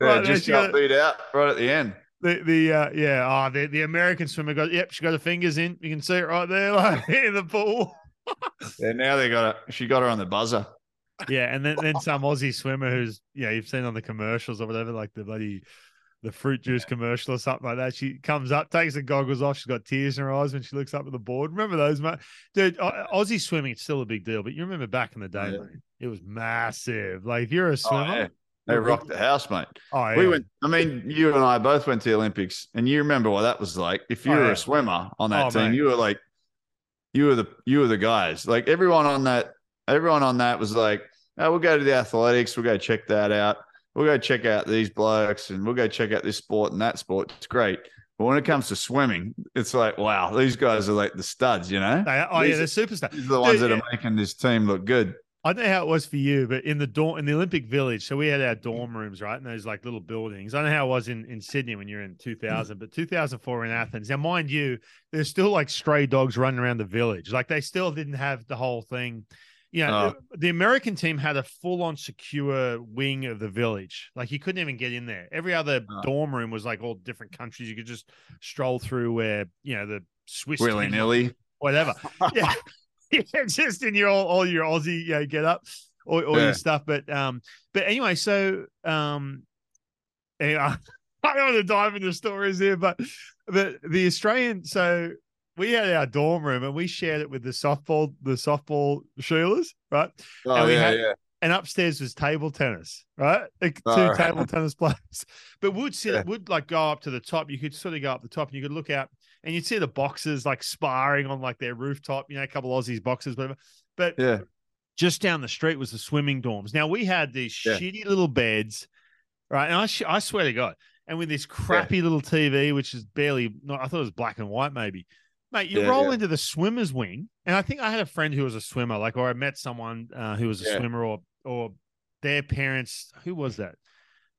Yeah, Right, just she got got- beat out right at the end. The the uh, yeah, oh the, the American swimmer got yep, she got her fingers in. You can see it right there, like in the pool. Yeah, now they got her. She got her on the buzzer. Yeah, and then then some Aussie swimmer who's yeah, you've seen on the commercials or whatever, like the bloody the fruit juice commercial or something like that. She comes up, takes the goggles off. She's got tears in her eyes when she looks up at the board. Remember those, mate? Dude, Aussie swimming, it's still a big deal. But you remember back in the day, Yeah. mate, it was massive. Like if you're a Oh, swimmer, yeah. They rocked the house, mate. oh, yeah. We went. I mean, you and I both went to the Olympics, and you remember what that was like. If oh, you Oh, were yeah. a swimmer on that Oh, team, mate. you were like, you were the you were the guys. Like everyone on that, everyone on that was like, oh, we'll go to the athletics, we'll go check that out. We'll go check out these blokes, and we'll go check out this sport and that sport. It's great. But when it comes to swimming, it's like, wow, these guys are like the studs, you know? They- oh yeah, These- they're superstar. These are the ones Dude, that are making this team look good. I don't know how it was for you, but in the dorm in the Olympic Village, so we had our dorm rooms, right? And those like little buildings. I don't know how it was in, in Sydney when you're in 2000, but 2004 in Athens. Now, mind you, there's still like stray dogs running around the village. Like they still didn't have the whole thing. Know, Oh. the, American team had a full on secure wing of the village. Like you couldn't even get in there. Every other Oh. dorm room was like all different countries. You could just stroll through where, you know, the Swiss Willy nilly. whatever. yeah. yeah, just in your all, all your Aussie, you know, get up, all, all Yeah. your stuff. But um, but anyway, so um, eh, I don't want to dive into stories here, but but the Australian, so we had our dorm room and we shared it with the softball, the softball Sheilas, right? Oh And we yeah, had- yeah. And upstairs was table tennis, right? Like two Oh, right. table tennis players. But would sit Yeah. would like go up to the top. You could sort of go up the top and you could look out and you'd see the boxers like sparring on like their rooftop, you know, a couple of Aussies boxers, whatever. But Yeah. just down the street was the swimming dorms. Now we had these shitty little beds, right? And I, sh- I swear to God, and with this crappy little TV, which is barely, not, I thought it was black and white, maybe. Mate, you Yeah, roll yeah. into the swimmer's wing, and I think I had a friend who was a swimmer, like, or I met someone uh, who was a Yeah. swimmer, or or their parents. Who was that?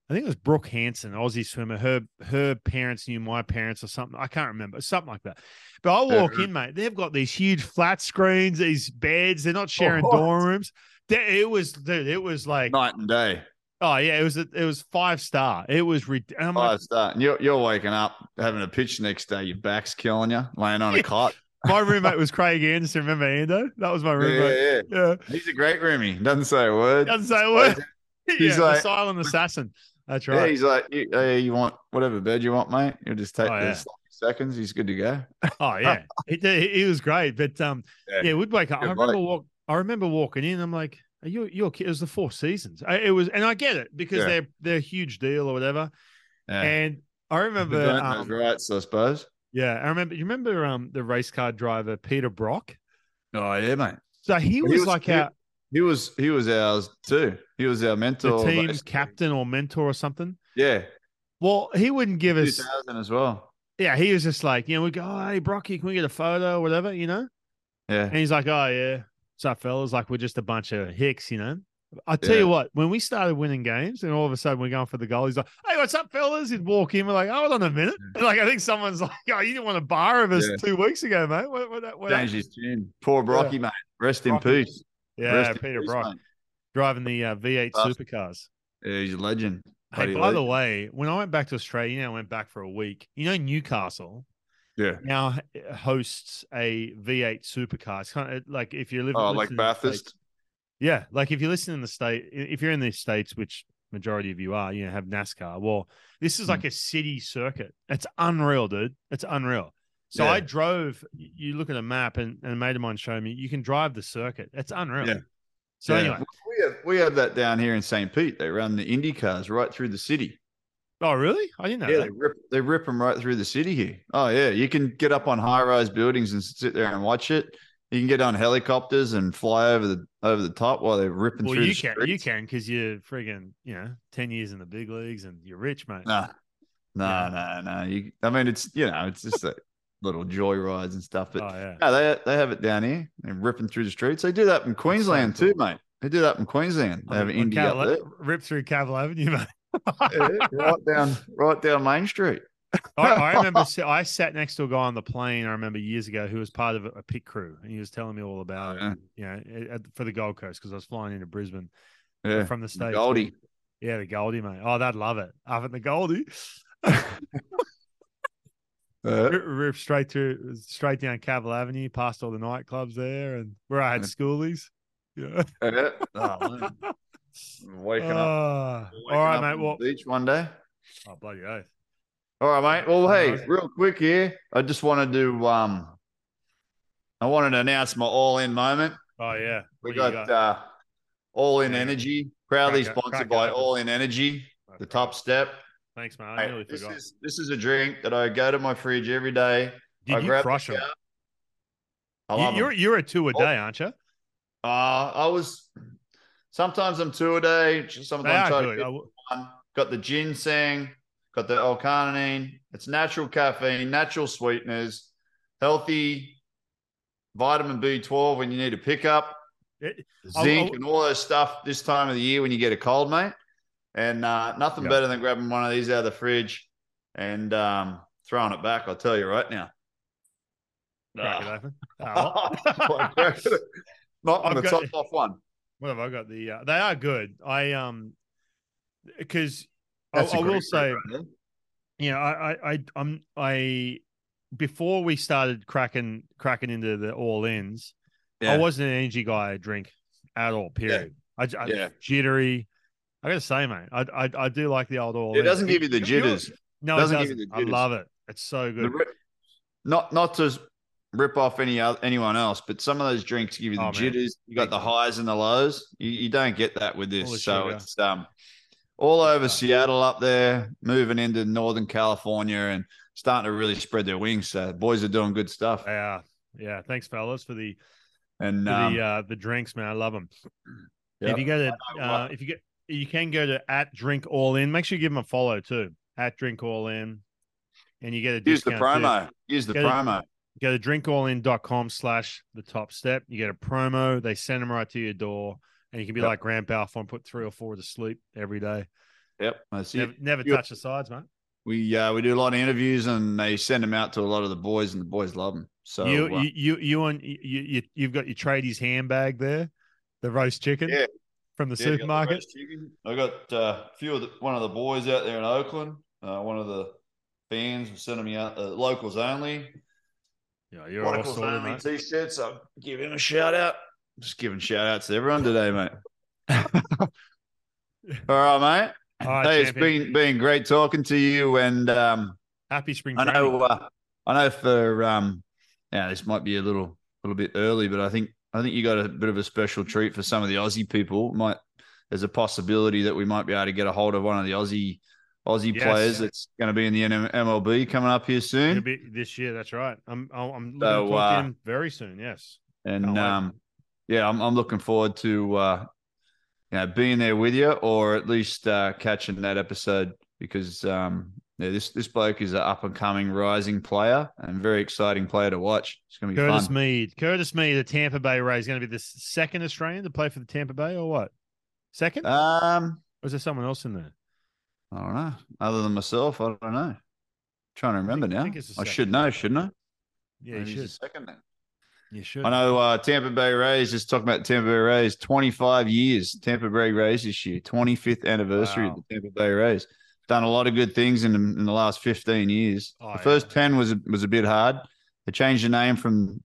I think it was Brooke Hanson, Aussie swimmer. Her her parents knew my parents or something. I can't remember, something like that. But I walk in, mate. They've got these huge flat screens, these beds. They're not sharing What? dorm rooms. It was, dude. It was like, Night and day. Oh yeah, it was. A, it was five star. It was. And like, Five star. And you're you're waking up having a pitch next day. Your back's killing you, laying on a cot. my roommate was Craig Anderson. Remember Ando? That was my roommate. yeah, yeah. Yeah, He's a great roomie. Doesn't say a word. doesn't say a word. He's like- silent assassin. That's Yeah, right. he's like, you, hey, you want whatever bed you want, mate? You'll just take Oh, the yeah. seconds. He's good to go. Oh yeah, he, he, was great. But um, Yeah. yeah, we'd wake up. I remember walk. I remember walking in. I'm like, are you you're? It was the four seasons. It was, and I get it because Yeah. they're they're a huge deal or whatever. Yeah. And I remember, um, rights, I suppose. yeah, I remember. You remember um the race car driver Peter Brock? Oh yeah, mate. So he was, he was- like he- our He was he was ours too. He was our mentor, the team's basically. captain or mentor or something. Yeah, Well, he wouldn't give us. 2000 as well. Yeah, he was just like, you know, we go, oh, hey, Brocky, can we get a photo or whatever, you know? Yeah, And he's like, oh, yeah. Up, fellas? Like, we're just a bunch of hicks, you know? I tell Yeah. you what, when we started winning games and all of a sudden we're going for the goal, he's like, hey, what's up, fellas? He'd walk in. We're like, hold on a minute. And like, I think someone's like, oh, you didn't want a bar of us Yeah. two weeks ago, mate. What, what, what changed his tune. Poor Brocky, mate. Rest in peace. Yeah, Rest Peter peace, Brock mate. driving the uh, V8 Bathurst. supercars. Yeah, he's a legend. Hey, Bloody by the way, when I went back to Australia, you know, I went back for a week. You know, Newcastle yeah. now hosts a V8 supercar. It's kind of like if you live, Oh, like the States- Bathurst. Yeah, like if you listen in the state, if you're in the states, which majority of you are, you know, have NASCAR. Well, this is Hmm. like a city circuit. It's unreal, dude. It's unreal. So I drove. You look at a map, and, and a mate of mine showed me you can drive the circuit. It's unreal. Yeah. So Yeah. anyway, we have we have that down here in St. Pete. They run the Indy cars right through the city. Oh really? I didn't know Yeah, that. they rip they rip them right through the city here. Oh yeah, you can get up on high rise buildings and sit there and watch it. You can get on helicopters and fly over the over the top while they're ripping Well, through. you can, you can, because you're friggin', you know, ten years in the big leagues and you're rich, mate. Nah, nah, nah, nah. You, I mean, it's you know, it's just like little joy rides and stuff. But oh yeah. no, they they have it down here. They're ripping through the streets. They do that in Queensland too, mate. They do that in Queensland. They have On Indy Cavill- up there. Rip through Cavill Avenue, mate. Yeah, right down, right down Main Street. I, I remember I sat next to a guy on the plane. I remember years ago who was part of a, a pit crew, and he was telling me all about Oh, it. You know, at- for the Gold Coast because I was flying into Brisbane Yeah, from the states. Goldie. yeah, the Goldie, mate. Oh, they'd love it up at the Goldie. Uh, Rip, rip straight through, straight down Cavill Avenue, past all the nightclubs there, and where I had Yeah. schoolies. Yeah. yeah. Oh, Waking up. Ah, waking all right, up mate. Well, beach one day. oh, bloody oath. All right, mate. Well, hey, real quick here. I just wanted to um, I wanted to announce my all-in moment. Oh yeah. We do got, uh, All In Yeah. Energy, proudly Crack sponsored by. All In Energy, That's the top step. Thanks, man. I Hey, nearly this forgot. is this is a drink that I go to my fridge every day. Did I you crush them? I You, you're 'em. you're a two a Oh. day, aren't you? Uh, I was sometimes I'm two a day. Sometimes are I try to I w- one. Got the ginseng, got the L-carnitine. It's natural caffeine, natural sweeteners, healthy vitamin B12 when you need a pickup, it- I'll- zinc, I'll- and all those stuff this time of the year when you get a cold, mate. And uh, nothing Yeah. better than grabbing one of these out of the fridge and um, throwing it back. I'll tell you right now. crack it Ah. open. Oh, Not on the got- top off one. What have I got? The uh, they are good. I um because I, I will say, right you know, I I I I'm I before we started cracking cracking into the all ins, there. I wasn't an energy guy. I drink at all. Period. I, I Yeah. jittery. I gotta say, mate, I I, I do like the old all. It doesn't give you the jitters. No, Doesn't it doesn't. you the I love it. It's so good. ri- not not to rip off any other, anyone else, but some of those drinks give you the Oh, man. jitters. You got the highs and the lows. You, you don't get that with this. So sugar. it's um all over Seattle up there, moving into Northern California and starting to really spread their wings. So boys are doing good stuff. Yeah, yeah. Thanks, fellas, for the And for um, the uh, the drinks, man. I love them. yep. If you go to, uh, if you get, you can go to at Drink All In. Make sure you give them a follow too. At Drink All In, and you get a use the discount too. promo. Use the it. promo. Go to drinkallin.com slash the top step. You get a promo. They send them right to your door, and you can be Yep. like Grant Balfour and put three or four to sleep every day. Yep, that's Never, it. never You- touch the sides, mate. We uh, we do a lot of interviews and they send them out to a lot of the boys, and the boys love them. So you, uh, you, you, you, and you, you, you've got your tradies handbag there, the roast chicken Yeah. from the Yeah, you got the supermarket. roast chicken. I got uh, a few of the, one of the boys out there in Oakland. Uh, one of the fans was sending me out uh, locals only. Yeah, you're all locals sorted, mate. t-shirts. I'll give him a shout out. Just giving shout outs to everyone today, mate. All right, mate. All right, hey, it's been been great talking to you, and um, Happy spring I know uh, I know for um, yeah, this might be a little little bit early, but I think I think you got a bit of a special treat for some of the Aussie people. Might there's a possibility that we might be able to get a hold of one of the Aussie Aussie Yes. players that's going to be in the MLB coming up here soon. this year. That's right. I'm I'm looking So, to uh, to him very soon. Yes. And um, yeah, I'm I'm looking forward to uh, you know being there with you, or at least uh, catching that episode because um, yeah, this this bloke is an up and coming rising player and very exciting player to watch. It's going to be Curtis fun. Mead. Curtis Mead, the Tampa Bay Rays, going to be the second Australian to play for the Tampa Bay, or what? Second? Um, or is there someone else in there? I don't know. Other than myself, I don't know. trying to remember I now. think it's the I should know, shouldn't I? Yeah, Maybe you should. second then. You should. I know uh, Tampa Bay Rays, just talking about Tampa Bay Rays, 25 years, Tampa Bay Rays this year, 25th anniversary Wow. of the Tampa Bay Rays. Done a lot of good things in the, in the last 15 years. Oh, the yeah. first 10 was, was a bit hard. They changed the name from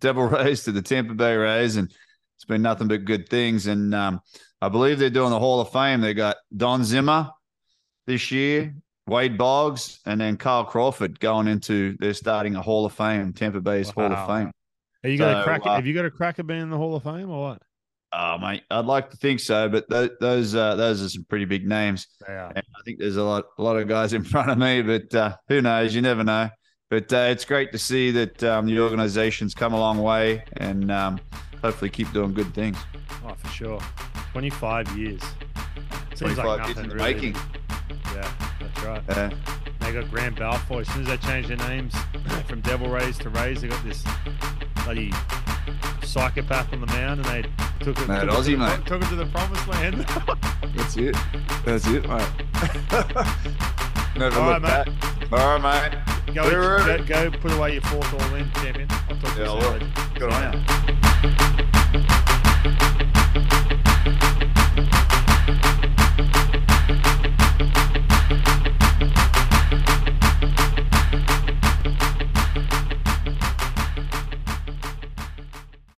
Devil Rays to the Tampa Bay Rays, and it's been nothing but good things. And um, I believe they're doing the Hall of Fame. They got Don Zimmer this year, Wade Boggs, and then Carl Crawford going into, they're starting a Hall of Fame, Tampa Bay's Hall of Fame. Have you got a so, crack? uh, have you got a cracker being in the Hall of Fame or what? Oh, mate, I'd like to think so, but th- those uh, those are some pretty big names. And I think there's a lot a lot of guys in front of me, but uh, who knows? You never know. But uh, it's great to see that um, the organization's come a long way and um, hopefully keep doing good things. Oh, for sure. Twenty-five years. Seems 25 like years in the really. making. Yeah, that's right. Uh, They got Grant Balfour. As soon as they changed their names from Devil Rays to Rays, they got this bloody psychopath on the mound, and they took it, Mad took, it to, the, mate. took it to the promised land. that's it. That's it, mate. never All look right, back. All right, mate. go, go, go put away your fourth all in, champion. I'll talk to Yeah, you I soon. Good on you.